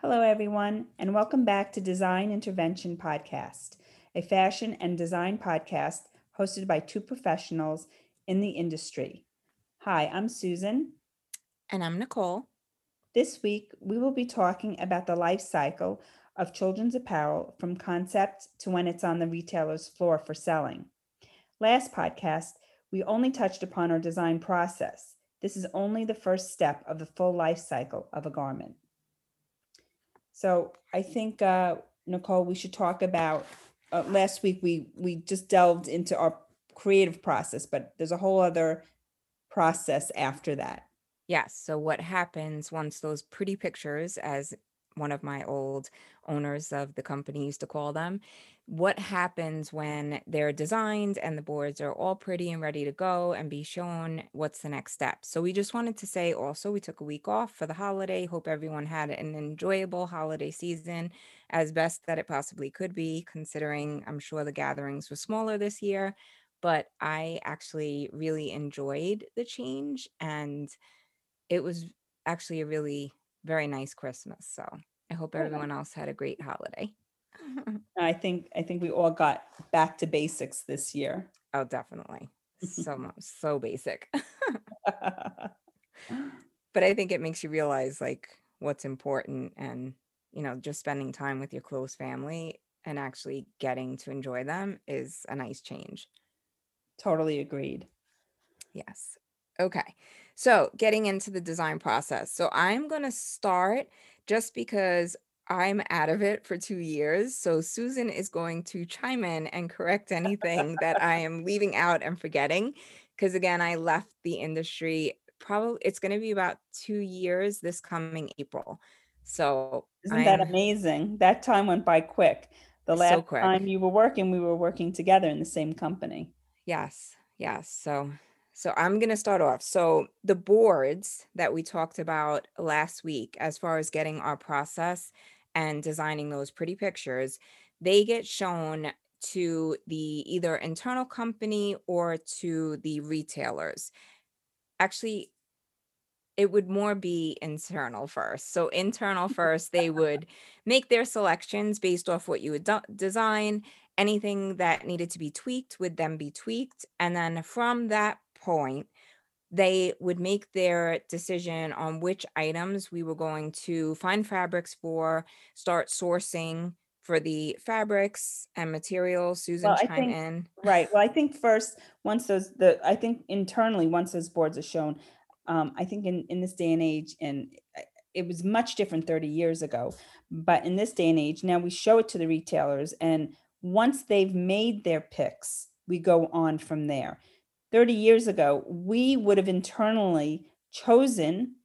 Hello, everyone, and welcome back to Design Intervention Podcast, a fashion and design podcast hosted by two professionals in the industry. Hi, I'm Susan. And I'm Nicole. This week, we will be talking about the life cycle of children's apparel from concept to when it's on the retailer's floor for selling. Last podcast, we only touched upon our design process. This is only the first step of the full life cycle of a garment. So I think, uh, Nicole, we should talk about, uh, last week, we, we just delved into our creative process, but there's a whole other process after that. Yes. So, what happens once those pretty pictures, as one of my old owners of the company used to call them, what happens when they're designed and the boards are all pretty and ready to go and be shown? What's the next step? So, we just wanted to say also, we took a week off for the holiday. Hope everyone had an enjoyable holiday season as best that it possibly could be, considering I'm sure the gatherings were smaller this year. But I actually really enjoyed the change and it was actually a really very nice Christmas. So I hope Oh, everyone else had a great holiday. I think, I think we all got back to basics this year. oh, definitely. So much, so basic. but I think it makes you realize like what's important and, you know, just spending time with your close family and actually getting to enjoy them is a nice change. Totally agreed. Yes. Okay. So, getting into the design process. So, I'm going to start just because I'm out of it for two years. So, Susan is going to chime in and correct anything that I am leaving out and forgetting. Because again, I left the industry probably, it's going to be about two years this coming April. So, Isn't that I'm amazing? That time went by quick. The so last quick. time you were working, we were working together in the same company. Yes, yes. So so I'm going to start off. So the boards that we talked about last week as far as getting our process and designing those pretty pictures, they get shown to the either internal company or to the retailers. Actually, it would more be internal first. So internal first, they would make their selections based off what you would do- design. Anything that needed to be tweaked would then be tweaked. And then from that point, they would make their decision on which items we were going to find fabrics for, start sourcing for the fabrics and materials. Susan, Well, chime think, in. right, well, I think first, once those, the, I think internally, once those boards are shown, um, I think in, in this day and age, and uh, it was much different thirty years ago, but in this day and age, now we show it to the retailers, and once they've made their picks, we go on from there. Thirty years ago, we would have internally chosen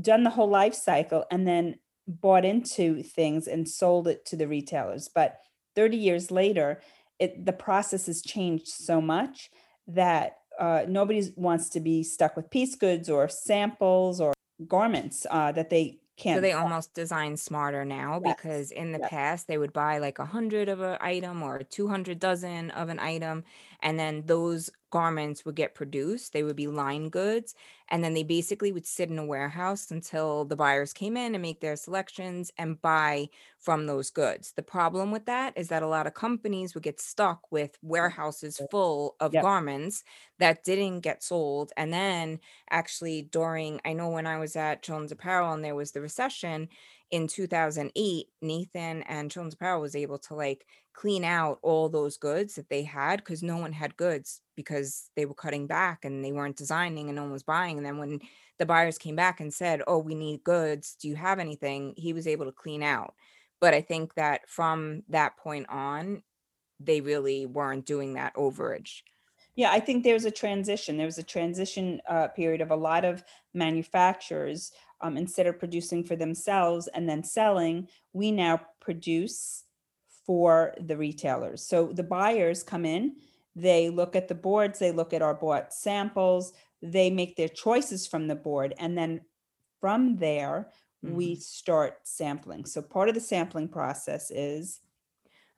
done the whole life cycle and then bought into things and sold it to the retailers. But 30 years later, it the process has changed so much that uh, nobody wants to be stuck with piece goods or samples or garments uh, that they can't. So they almost design smarter now Yes, because in the yes, past they would buy like a hundred of an item or 200 dozen of an item, and then those garments would get produced. They would be line goods, and then they basically would sit in a warehouse until the buyers came in and make their selections and buy from those goods. The problem with that is that a lot of companies would get stuck with mm. warehouses full of yep, garments that didn't get sold, and then actually during I know when I was at Children's Apparel and there was the recession in 2008, Nathan and Children's Apparel was able to like clean out all those goods that they had because no one had goods because they were cutting back and they weren't designing and no one was buying. And then when the buyers came back and said, Oh, we need goods, do you have anything? He was able to clean out. But I think that from that point on, they really weren't doing that overage. Yeah. I think there was a transition. There was a transition uh, period of a lot of manufacturers. Um, instead of producing for themselves and then selling, we now produce for the retailers. So the buyers come in, they look at the boards, they look at our bought samples, they make their choices from the board, and then from there, we Mhm. start sampling. So part of the sampling process is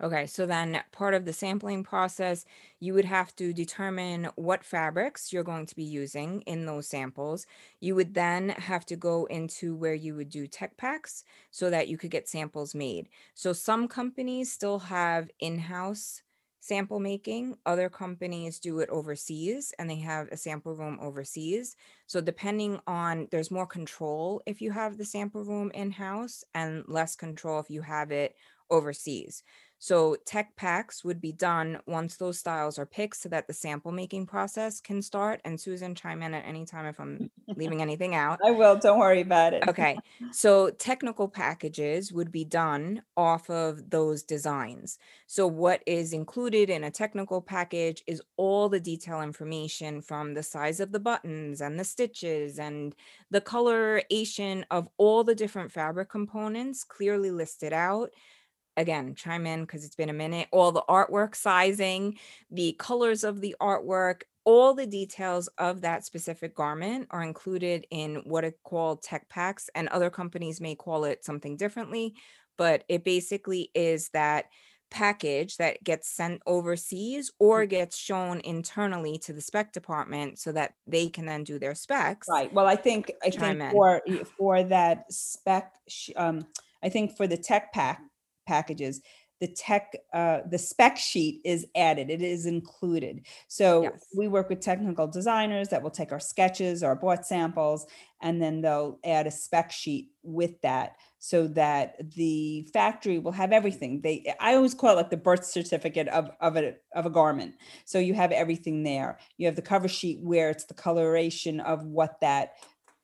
Okay, so then part of the sampling process, you would have to determine what fabrics you're going to be using in those samples. You would then have to go into where you would do tech packs so that you could get samples made. So some companies still have in-house sample making, other companies do it overseas and they have a sample room overseas. So depending on there's more control if you have the sample room in-house and less control if you have it overseas. So tech packs would be done once those styles are picked so that the sample making process can start. And Susan, chime in at any time if I'm leaving anything out. I will, don't worry about it. Okay, so technical packages would be done off of those designs. So what is included in a technical package is all the detail information from the size of the buttons and the stitches and the coloration of all the different fabric components clearly listed out again, chime in because it's been a minute. All the artwork sizing, the colors of the artwork, all the details of that specific garment are included in what are called tech packs, and other companies may call it something differently, but it basically is that package that gets sent overseas or gets shown internally to the spec department so that they can then do their specs. Right, well, I think, I Chime think in. for, for that spec, um, I think for the tech pack, packages, the tech, uh, the spec sheet is added, it is included. So Yes. we work with technical designers that will take our sketches, our bought samples, and then they'll add a spec sheet with that so that the factory will have everything. They, I always call it like the birth certificate of, of a, of a garment. So you have everything there. You have the cover sheet where it's the coloration of what that,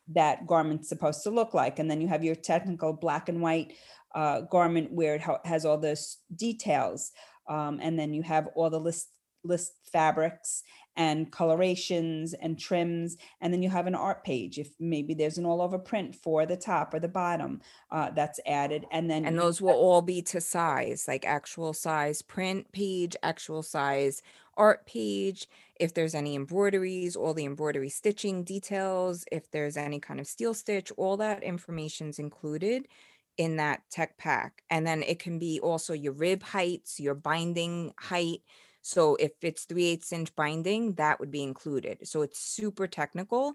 that garment's supposed to look like. And then you have your technical black and white uh, garment where it ha- has all those details. Um, and then you have all the list, list fabrics and colorations and trims. And then you have an art page. If maybe there's an all over print for the top or the bottom, uh, that's added. And then. And those will all be to size, like actual size print page, actual size art page. If there's any embroideries, all the embroidery stitching details, if there's any kind of steel stitch, all that information's included in that tech pack. And then it can be also your rib heights, your binding height. So if it's 3 eighths inch binding, that would be included. So it's super technical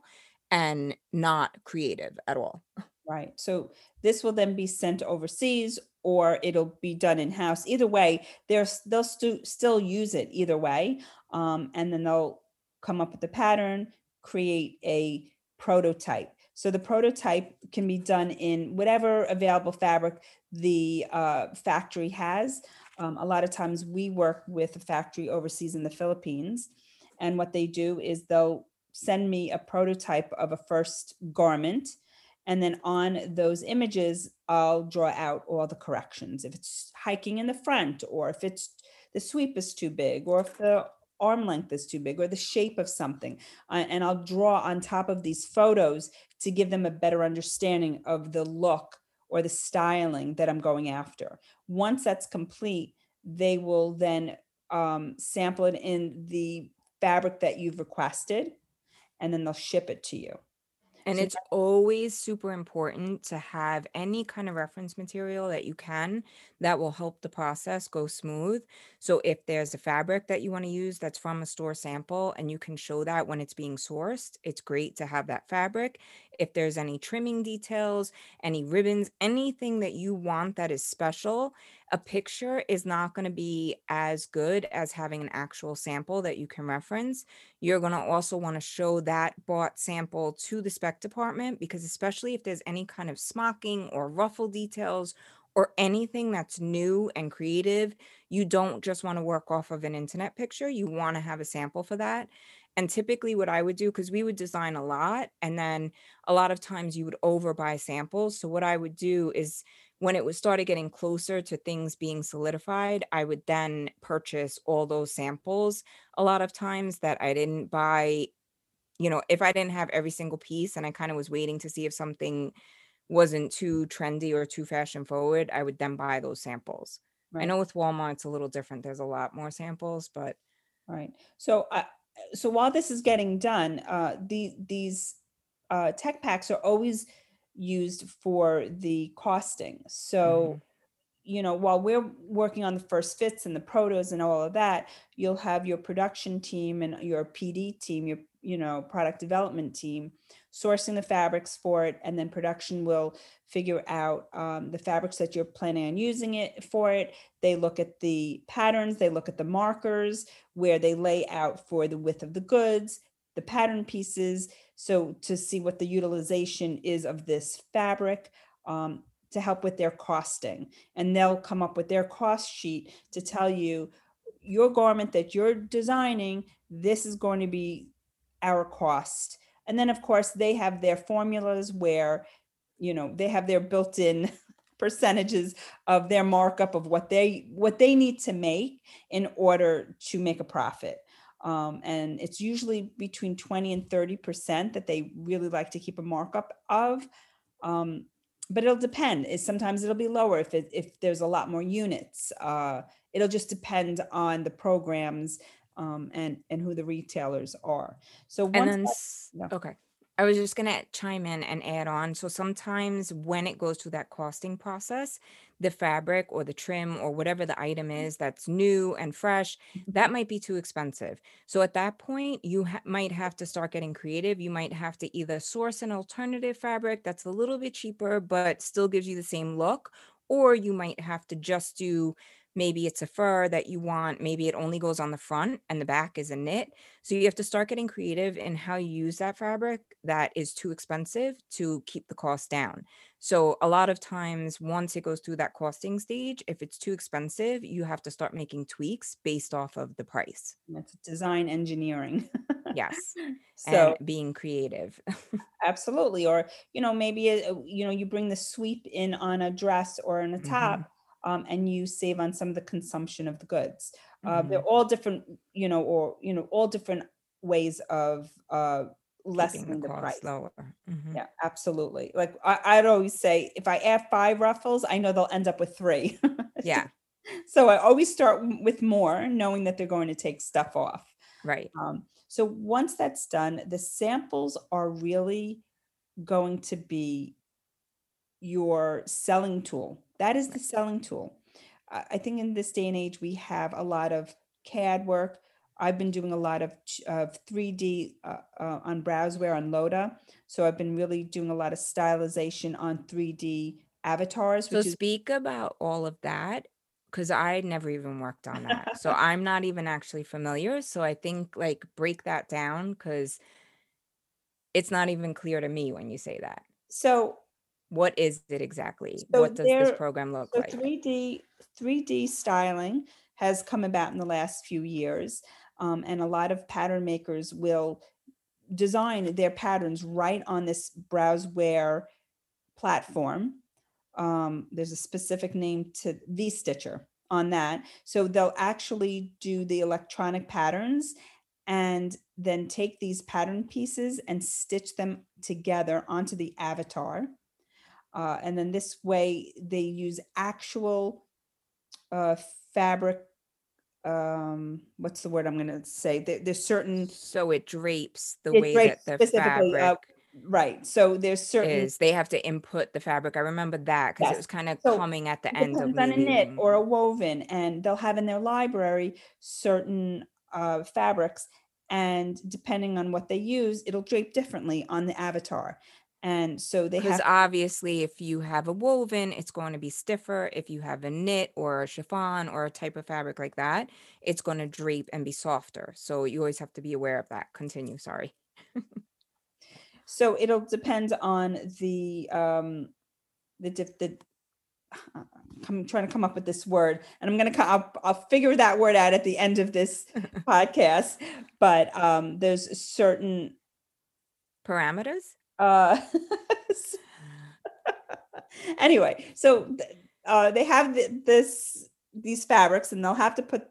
and not creative at all. Right, so this will then be sent overseas or it'll be done in-house. Either way, there's, they'll stu- still use it either way. Um, and then they'll come up with the pattern, create a prototype. So the prototype can be done in whatever available fabric the uh, factory has. Um, a lot of times we work with a factory overseas in the Philippines. And what they do is they'll send me a prototype of a first garment. And then on those images, I'll draw out all the corrections. If it's hiking in the front, or if it's the sweep is too big, or if the arm length is too big, or the shape of something. uh, and I'll draw on top of these photos to give them a better understanding of the look or the styling that I'm going after. Once that's complete, they will then um, sample it in the fabric that you've requested, and then they'll ship it to you. And So it's always super important to have any kind of reference material that you can that will help the process go smooth. So if there's a fabric that you want to use that's from a store sample and you can show that when it's being sourced, it's great to have that fabric. If there's any trimming details, any ribbons, anything that you want that is special, a picture is not going to be as good as having an actual sample that you can reference. You're going to also want to show that bought sample to the spec department because, especially if there's any kind of smocking or ruffle details or anything that's new and creative, you don't just want to work off of an internet picture. You want to have a sample for that. And typically, what I would do, because we would design a lot, and then a lot of times you would overbuy samples. So, what I would do is when it was started getting closer to things being solidified, I would then purchase all those samples a lot of times that I didn't buy you know, if I didn't have every single piece and I kind of was waiting to see if something wasn't too trendy or too fashion forward, I would then buy those samples. I know with Walmart it's a little different. There's a lot more samples, but Right. So, uh, so while this is getting done, uh, the, these, uh, tech packs are always used for the costing. So you know, while we're working on the first fits and the protos and all of that, you'll have your production team and your PD team, your, you know, product development team sourcing the fabrics for it, and then production will figure out um, the fabrics that you're planning on using it for it. They look at the patterns, they look at the markers where they lay out for the width of the goods, the pattern pieces, so to see what the utilization is of this fabric. Um, to help with their costing. And they'll come up with their cost sheet to tell you your garment that you're designing, this is going to be our cost. And then, of course, they have their formulas where, you know, they have their built-in percentages of their markup of what they what they need to make in order to make a profit. Um, and it's usually between 20 and 30 percent that they really like to keep a markup of. Um, but it'll depend. It, sometimes it'll be lower if it, if there's a lot more units. Uh, it'll just depend on the programs um, and and who the retailers are. So And once then, that, okay. I was just gonna chime in and add on. So sometimes when it goes through that costing process, the fabric or the trim or whatever the item mm. is that's new and fresh, mm-hmm. that might be too expensive. So at that point, you ha- might have to start getting creative. You might have to either source an alternative fabric that's a little bit cheaper, but still gives you the same look, or you might have to just do maybe it's a fur that you want, maybe it only goes on the front and the back is a knit so you have to start getting creative in how you use that fabric that is too expensive to keep the cost down. So a lot of times once it goes through that costing stage, if it's too expensive, you have to start making tweaks based off of the price. that's design engineering. Yes. So And being creative. absolutely, or you know maybe uh, you know you bring the sweep in on a dress or on a hmm top, um, and you save on some of the consumption of the goods. Uh, they're hmm all different, you know, or you know all different ways of uh, the lessening the cost price. lower. hmm Yeah, absolutely. Like I, I'd always say, if I add five ruffles, I know they'll end up with three. Yeah, So I always start with more, knowing that they're going to take stuff off. right. Um, so once that's done, the samples are really going to be your selling tool. That is the selling tool. I think in this day and age, we have a lot of CAD work. I've been doing a lot of of 3D uh, uh, on Browzwear on Lotta. So I've been really doing a lot of stylization on 3D avatars, So which is speak about all of that because I never even worked on that. So I'm not even actually familiar. So I think like break that down because it's not even clear to me when you say that. so What is it exactly? so What does this program look So like? 3D 3D styling has come about in the last few years, um, and a lot of pattern makers will design their patterns right on this Browzwear platform. Um, there's a specific name to V-Stitcher on that. So they'll actually do the electronic patterns and then take these pattern pieces and stitch them together onto the avatar. Uh, and then this way they use actual uh, fabric. Um, what's the word I'm going to say? There, there's certain, So it drapes the it way breaks that the uh, fabric right. So there's certain, is. They have to input the fabric. I remember that because it was kind of So coming at the end of on a knit or a woven, and they'll have in their library certain uh, fabrics. And depending on what they use, it'll drape differently on the avatar. And so they Because have, obviously, if you have a woven, it's going to be stiffer. If you have a knit or a chiffon or a type of fabric like that, it's going to drape and be softer. So you always have to be aware of that. Continue. Sorry. so it'll depend on the, um, the, dif- the, uh, I'm trying to come up with this word, and I'm gonna, co- I'll, I'll figure that word out at the end of this podcast. But um, there's certain, Parameters? Uh, anyway, so uh, they have this these fabrics, and they'll have to put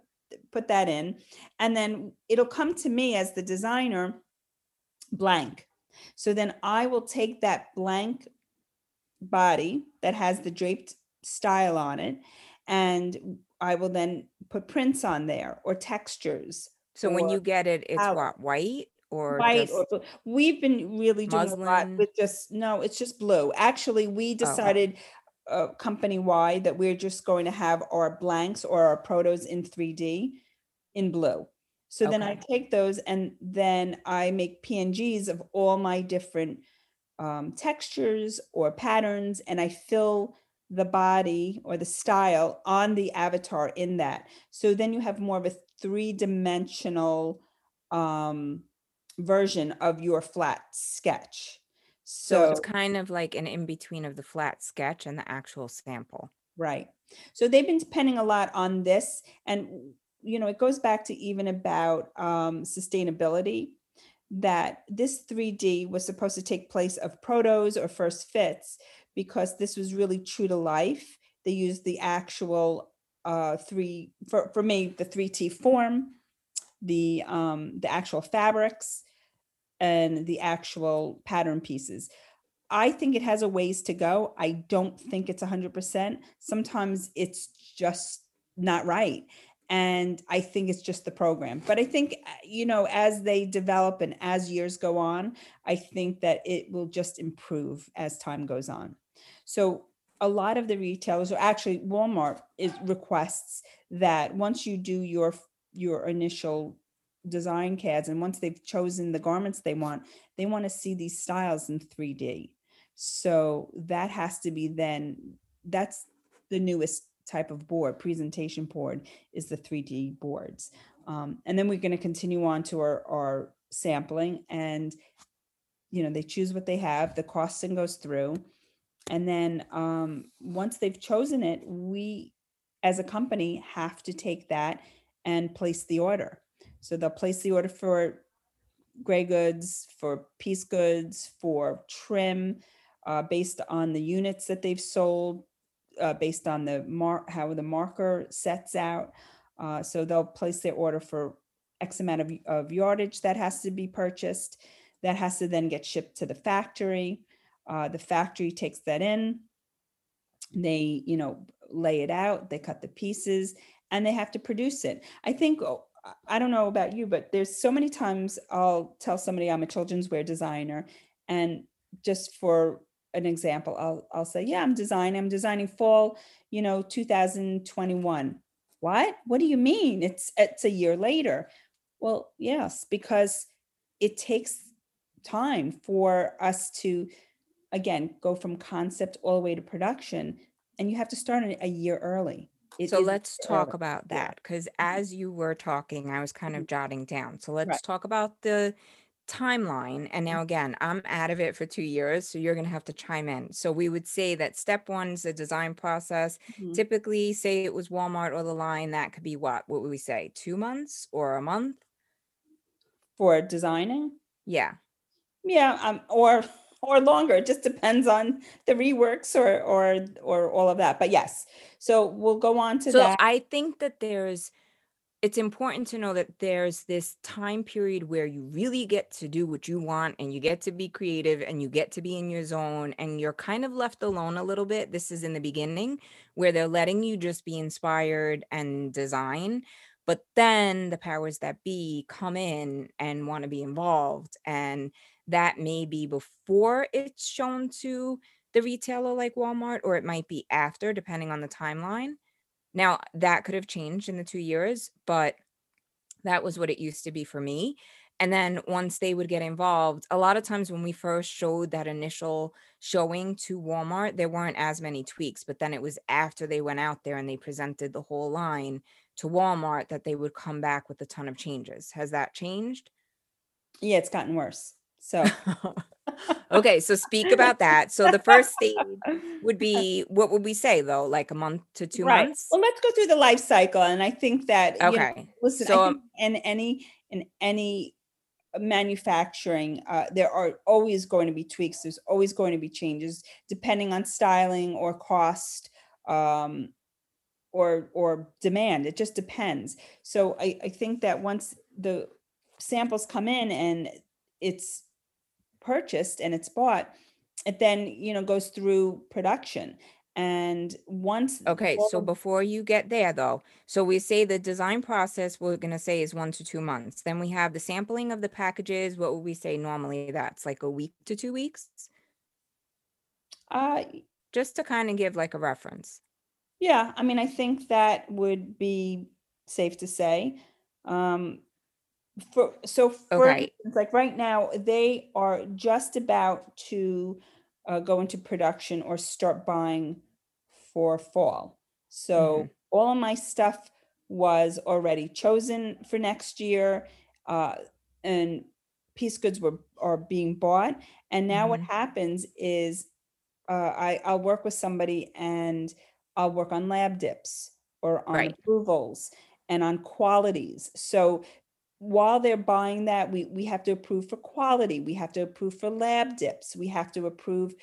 put that in, and then it'll come to me as the designer blank. So then I will take that blank body that has the draped style on it, and I will then put prints on there or textures So when you get it, it's out what? White or white or blue. We've been really doing a lot with just no, it's just blue. Actually, we Oh, okay. decided uh, company-wide that we're just going to have our blanks or our protos in 3D in blue. So then I take those and then I make PNGs of all my different um, textures or patterns, and I fill the body or the style on the avatar in that. So then you have more of a three-dimensional um, version of your flat sketch. So it's kind of like an in between of the flat sketch and the actual sample. right. So they've been depending a lot on this, and you know, it goes back to even about um, sustainability. That this 3D was supposed to take place of protos or first fits because this was really true to life. They used the actual uh, three for for me the 3T form, the um, the actual fabrics, and the actual pattern pieces. I think it has a ways to go. I don't think it's 100%. Sometimes it's just not right. And I think it's just the program. But I think, uh, you know, as they develop and as years go on, I think that it will just improve as time goes on. So a lot of the retailers, or actually Walmart, is requests that once you do your your initial design CADs and once they've chosen the garments they want, they want to see these styles in 3D. So that has to be then, that's the newest type of board, presentation board is the 3D boards. Um, and then we're going to continue on to our, our sampling and, you know, they choose what they have, the costing goes through. And then um, once they've chosen it, we, as a company, have to take that and place the order. So they'll place the order for gray goods, for piece goods, for trim, uh, based on the units that they've sold, uh, based on the mark, how the marker sets out. Uh, so they'll place their order for X amount of, of yardage that has to be purchased. That has to then get shipped to the factory. Uh, the factory takes that in. They, you know, lay it out, they cut the pieces, and they have to produce it. I think, oh, I- don't know about you, but there's so many times I'll tell somebody I'm a children's wear designer, and just for an example, I'll I'll say, yeah, I'm designing, I'm designing fall, you know, 2021. What? What do you mean? It's it's a year later. Well, yes, because it takes time for us to again go from concept all the way to production, and you have to start a year early. It So let's talk early. about that because Mhm. as you were talking, I was kind Mhm. of jotting down. So let's talk about the timeline. And now, again, I'm out of it for two years, so you're going to have to chime in. So we would say that step one is the design process. Mhm. Typically, say it was Walmart or the line, that could be what? What would we say? Two months or a month? For designing? Yeah. Yeah, um, or or longer. It just depends on the reworks or or or all of that. But yes, so we'll go on to So that. I think that there's it's important to know that there's this time period where you really get to do what you want and you get to be creative and you get to be in your zone and you're kind of left alone a little bit. This is in the beginning where they're letting you just be inspired and design. But then the powers that be come in and want to be involved. And that may be before it's shown to the retailer like Walmart, or it might be after, depending on the timeline. Now, that could have changed in the 2 years, but that was what it used to be for me. And then once they would get involved, a lot of times when we first showed that initial showing to Walmart, there weren't as many tweaks, but then it was after they went out there and they presented the whole line to Walmart that they would come back with a ton of changes. Has that changed? Yeah, it's gotten worse. So Okay, so speak about that. So the first stage would be what would we say though? Like a month to 2 Right. months? Well, let's go through the life cycle. And I think that, you know, Okay. listen, So I think in any in any manufacturing, uh, there are always going to be tweaks. There's always going to be changes depending on styling or cost. Um, or or demand. It just depends. So I, I think that once the samples come in and it's purchased and it's bought, it then you know goes through production. And once Okay, so before you get there though, so we say the design process we're gonna say is one to two months. Then we have the sampling of the packages. What would we say normally? That's like a week to two weeks? uh, just to kind of give like a reference. Yeah, I mean, I think that would be safe to say. Um, for, so for Okay. instance, like right now, they are just about to uh, go into production or start buying for fall. So all of my stuff was already chosen for next year, uh, and piece goods were are being bought. And now what hmm happens is uh, I I'll work with somebody and I'll work on lab dips or on Right. approvals and on qualities. So while they're buying that, we we have to approve for quality. We have to approve for lab dips. We have to approve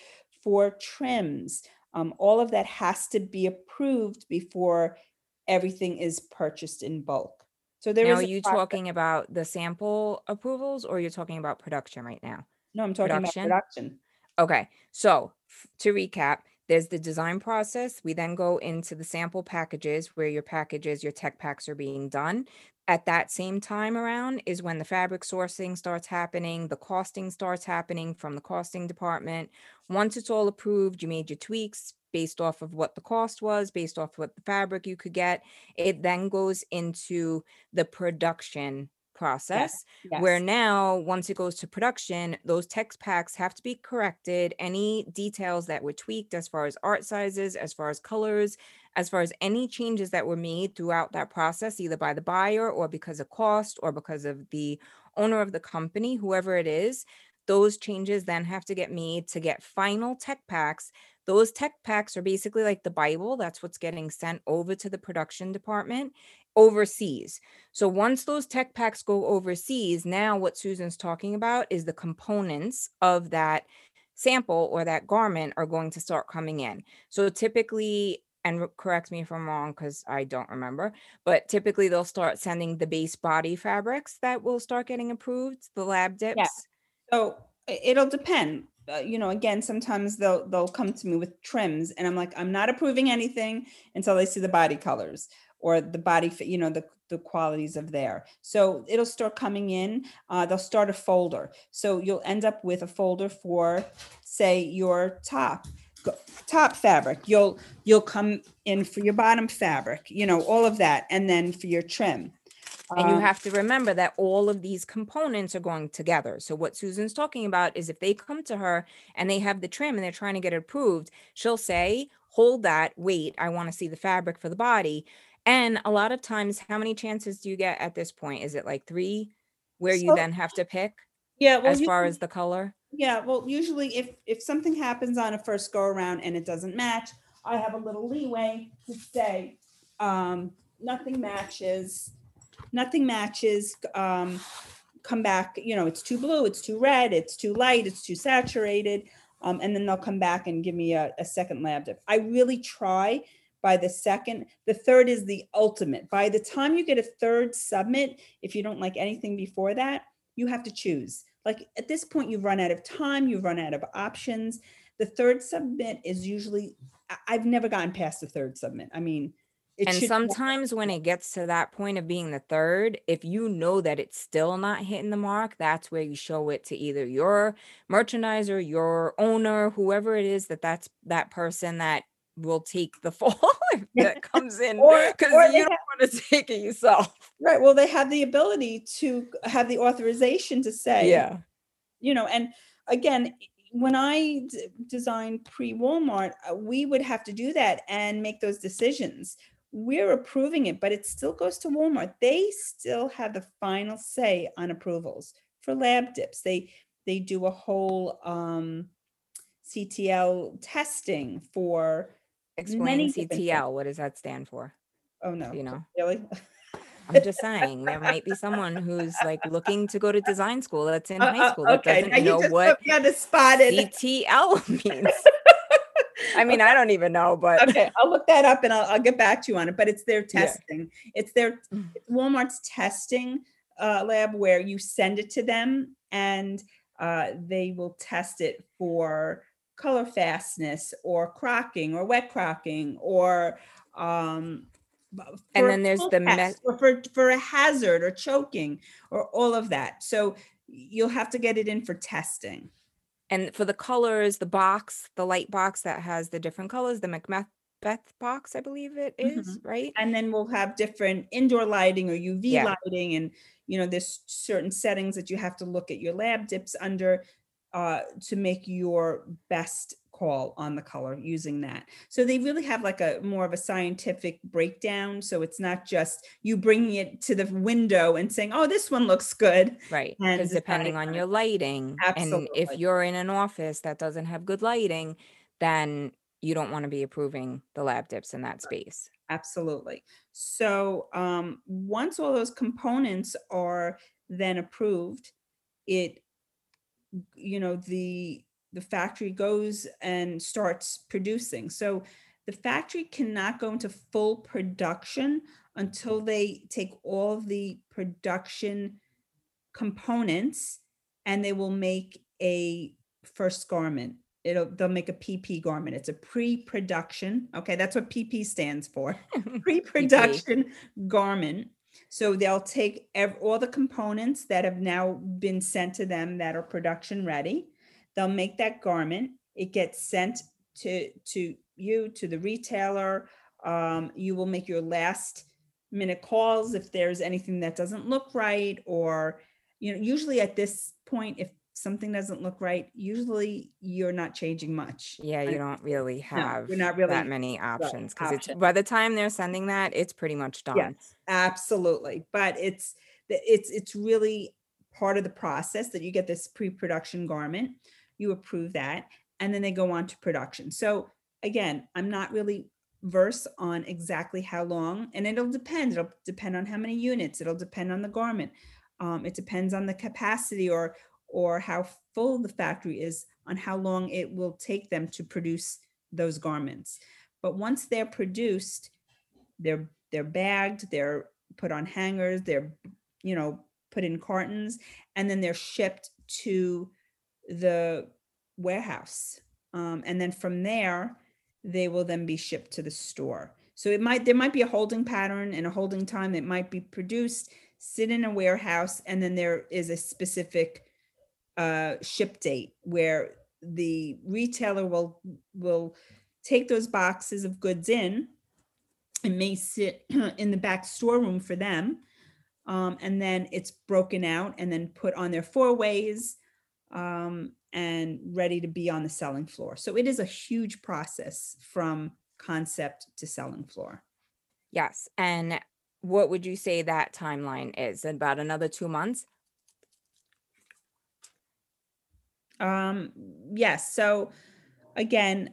for trims. Um, all of that has to be approved before everything is purchased in bulk. So there Now, is are you process. talking about the sample approvals or you're talking about production right now? No, I'm talking about Production? production. Okay, so f- to recap, there's the design process. We then go into the sample packages where your packages, your tech packs are being done. At that same time around is when the fabric sourcing starts happening, the costing starts happening from the costing department. Once it's all approved, you made your tweaks based off of what the cost was, based off what the fabric you could get. It then goes into the production Yes, process where now once it goes to production those tech packs have to be corrected any details that were tweaked as far as art sizes as far as colors as far as any changes that were made throughout that process either by the buyer or because of cost or because of the owner of the company whoever it is those changes then have to get made to get final tech packs those tech packs are basically like the bible that's what's getting sent over to the production department overseas so once those tech packs go overseas, now what Susan's talking about is the components of that sample or that garment are going to start coming in. So typically, and correct me if I'm wrong because I don't remember, but typically they'll start sending the base body fabrics that will start getting approved, the lab dips. Yeah. So it'll depend. Uh, you know, again, sometimes they'll they'll come to me with trims, and I'm like, I'm not approving anything until they see the body colors or the body fit. You know, the the qualities of there. So it'll start coming in. Uh, they'll start a folder. So you'll end up with a folder for, say, your top top fabric. You'll you'll come in for your bottom fabric. You know, all of that, and then for your trim. And you Um, have to remember that all of these components are going together. So, what Susan's talking about is if they come to her and they have the trim and they're trying to get it approved, she'll say, Hold that, wait, I want to see the fabric for the body. And a lot of times, how many chances do you get at this point? Is it like three where you then have to pick yeah, well, as far as the color? Yeah, well, usually if if something happens on a first go around and it doesn't match, I have a little leeway to say, um, nothing matches, nothing matches, um, come back, you know, it's too blue, it's too red, it's too light, it's too saturated. Um, and then they'll come back and give me a, a second lab dip. I really try by the second, the third is the ultimate. By the time you get a third submit, if you don't like anything before that, you have to choose. Like at this point, you've run out of time, you've run out of options. The third submit is usually, I've never gotten past the third submit. I mean, it And sometimes when it gets to that point of being the third, if you know that it's still not hitting the mark, that's where you show it to either your merchandiser, your owner, whoever it is that that's that person that will take the fall if that comes in because you don't have, want to take it yourself. right. Well, they have the ability to have the authorization to say, Yeah. you know, and again, when I d- designed pre Walmart, uh, we would have to do that and make those decisions. We're approving it, but it still goes to Walmart. They still have the final say on approvals for lab dips. They they do a whole um, CTL testing for Explain many. CTL. What does that stand for? Oh no, you know? really? I'm just saying there might be someone who's like looking to go to design school that's in Uh, high uh, school that okay. doesn't you know just what put me on the spot. CTL means. I mean, I don't even know, but okay, I'll look that up and I'll, I'll get back to you on it. But it's their Yeah. testing. It's their Mm. Walmart's testing uh, lab where you send it to them and uh, they will test it for color fastness or crocking or wet crocking or um, And then there's the me- for for a hazard or choking or all of that. So you'll have to get it in for testing. And for the colors, the box, the light box that has the different colors, the Macbeth box, I believe it is, Mhm. right? And then we'll have different indoor lighting or UV Yeah. lighting and, you know, there's certain settings that you have to look at your lab dips under uh, to make your best call on the color using that. So they really have like a more of a scientific breakdown. So it's not just you bringing it to the window and saying, "Oh, this one looks good." Right. Because depending on your lighting, and if you're in an office that doesn't have good lighting, then you don't want to be approving the lab dips in that space. Absolutely. So um, once all those components are then approved, it you know the the factory goes and starts producing. So the factory cannot go into full production until they take all the production components and they will make a first garment. It'll they'll make a pp garment. It's a pre-production okay? That's what pp stands for. Pre-production garment. So they'll take ev- all the components that have now been sent to them that are production ready. They'll make that garment. It gets sent to to you to the retailer. Um, you will make your last minute calls if there's anything that doesn't look right, or you know, usually at this point, if something doesn't look right, usually you're not changing much. Yeah, you don't really No, have you're not really that many options because it's by the time they're sending that, it's pretty much done. Yes, absolutely. But it's it's it's really part of the process that you get this pre-production garment, you approve that, and then they go on to production. So again, I'm not really versed on exactly how long, and it'll depend. It'll depend on how many units, it'll depend on the garment. Um, it depends on the capacity or or how full the factory is on how long it will take them to produce those garments. But once they're produced, they're they're bagged, they're put on hangers, they're you know put in cartons, and then they're shipped to the warehouse. Um, and then from there, they will then be shipped to the store. So it might there might be a holding pattern and a holding time that might be produced, sit in a warehouse, and then there is a specific uh, ship date where the retailer will will take those boxes of goods in and may sit in the back storeroom for them. Um, and then it's broken out and then put on their four ways um, and ready to be on the selling floor. So it is a huge process from concept to selling floor. Yes. And what would you say that timeline is? About another two months? Um, yes. So again,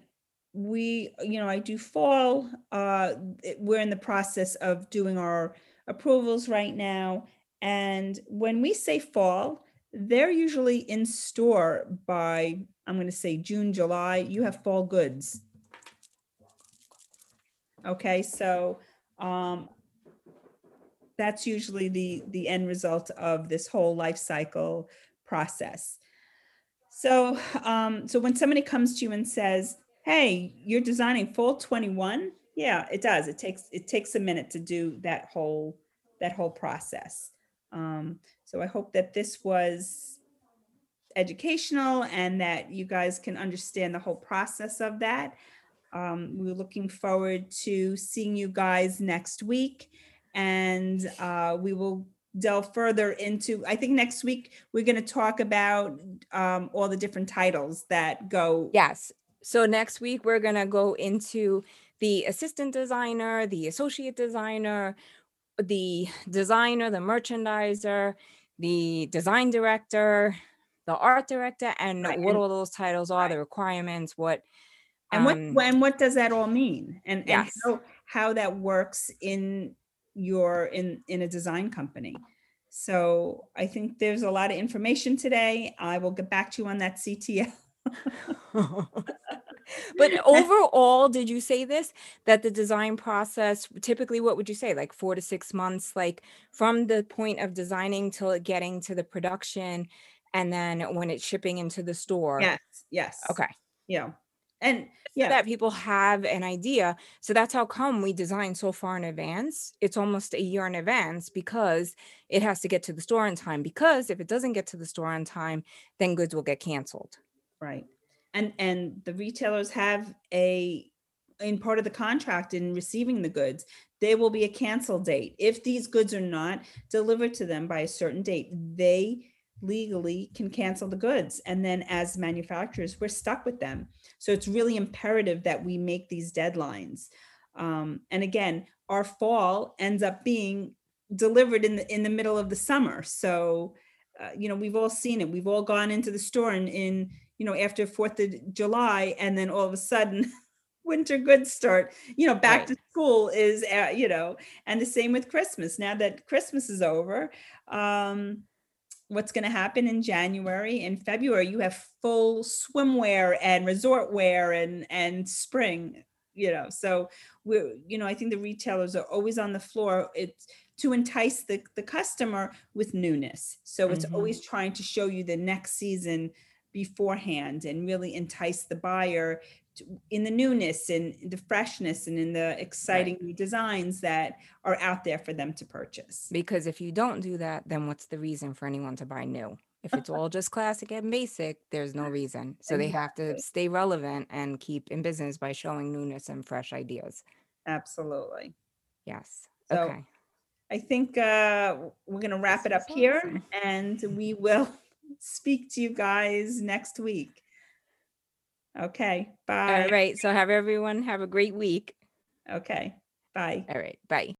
we, you know, I do fall. Uh, we're in the process of doing our approvals right now. And when we say fall, they're usually in store by, I'm going to say June, July. You have fall goods. Okay, so um, that's usually the the end result of this whole life cycle process. So, um, so when somebody comes to you and says, "Hey, you're designing fall 21," yeah, it does. It takes it takes a minute to do that whole that whole process. Um, so I hope that this was educational and that you guys can understand the whole process of that. Um, we're looking forward to seeing you guys next week, and uh, we will delve further into. I think next week we're going to talk about um, all the different titles that go. Yes. So next week we're gonna go into the assistant designer, the associate designer, the designer, the merchandiser, the design director, the art director, and Right, what all those titles are, the requirements, what And what um, and what does that all mean? And and how, how that works in your in in a design company. So I think there's a lot of information today. I will get back to you on that CTL. but overall, did you say this that the design process typically what would you say like 4 to 6 months like from the point of designing till it getting to the production and then when it's shipping into the store? Yes, yes. Okay. Yeah. And So yeah, that people have an idea. So that's how come we design so far in advance. It's almost a year in advance because it has to get to the store in time. Because if it doesn't get to the store on time, then goods will get canceled. Right. And, and the retailers have a, in part of the contract in receiving the goods, there will be a cancel date. If these goods are not delivered to them by a certain date, they legally can cancel the goods. And then as manufacturers, we're stuck with them. So it's really imperative that we make these deadlines. Um, and again, our fall ends up being delivered in the, in the middle of the summer. So, uh, you know, we've all seen it. We've all gone into the store and in, you know, after Fourth of July, and then all of a sudden, winter goods start. You know, back Right. to school is, uh, you know, and the same with Christmas. Now that Christmas is over, um, what's going to happen in January and February? You have full swimwear and resort wear and and spring. You know, so we're, you know, I think the retailers are always on the floor. It's to entice the, the customer with newness. So it's Mhm. always trying to show you the next season beforehand and really entice the buyer to- in the newness and the freshness and in the exciting new designs that are out there for them to purchase. Because if you don't do that, then what's the reason for anyone to buy new? If it's all just classic and basic, there's no reason. So they have to stay relevant and keep in business by showing newness and fresh ideas. Absolutely. Yes. So Okay. I think uh, we're going to wrap This it up is here and we will speak to you guys next week. Okay. Bye. All right. So have everyone have a great week. Okay. Bye. All right. Bye.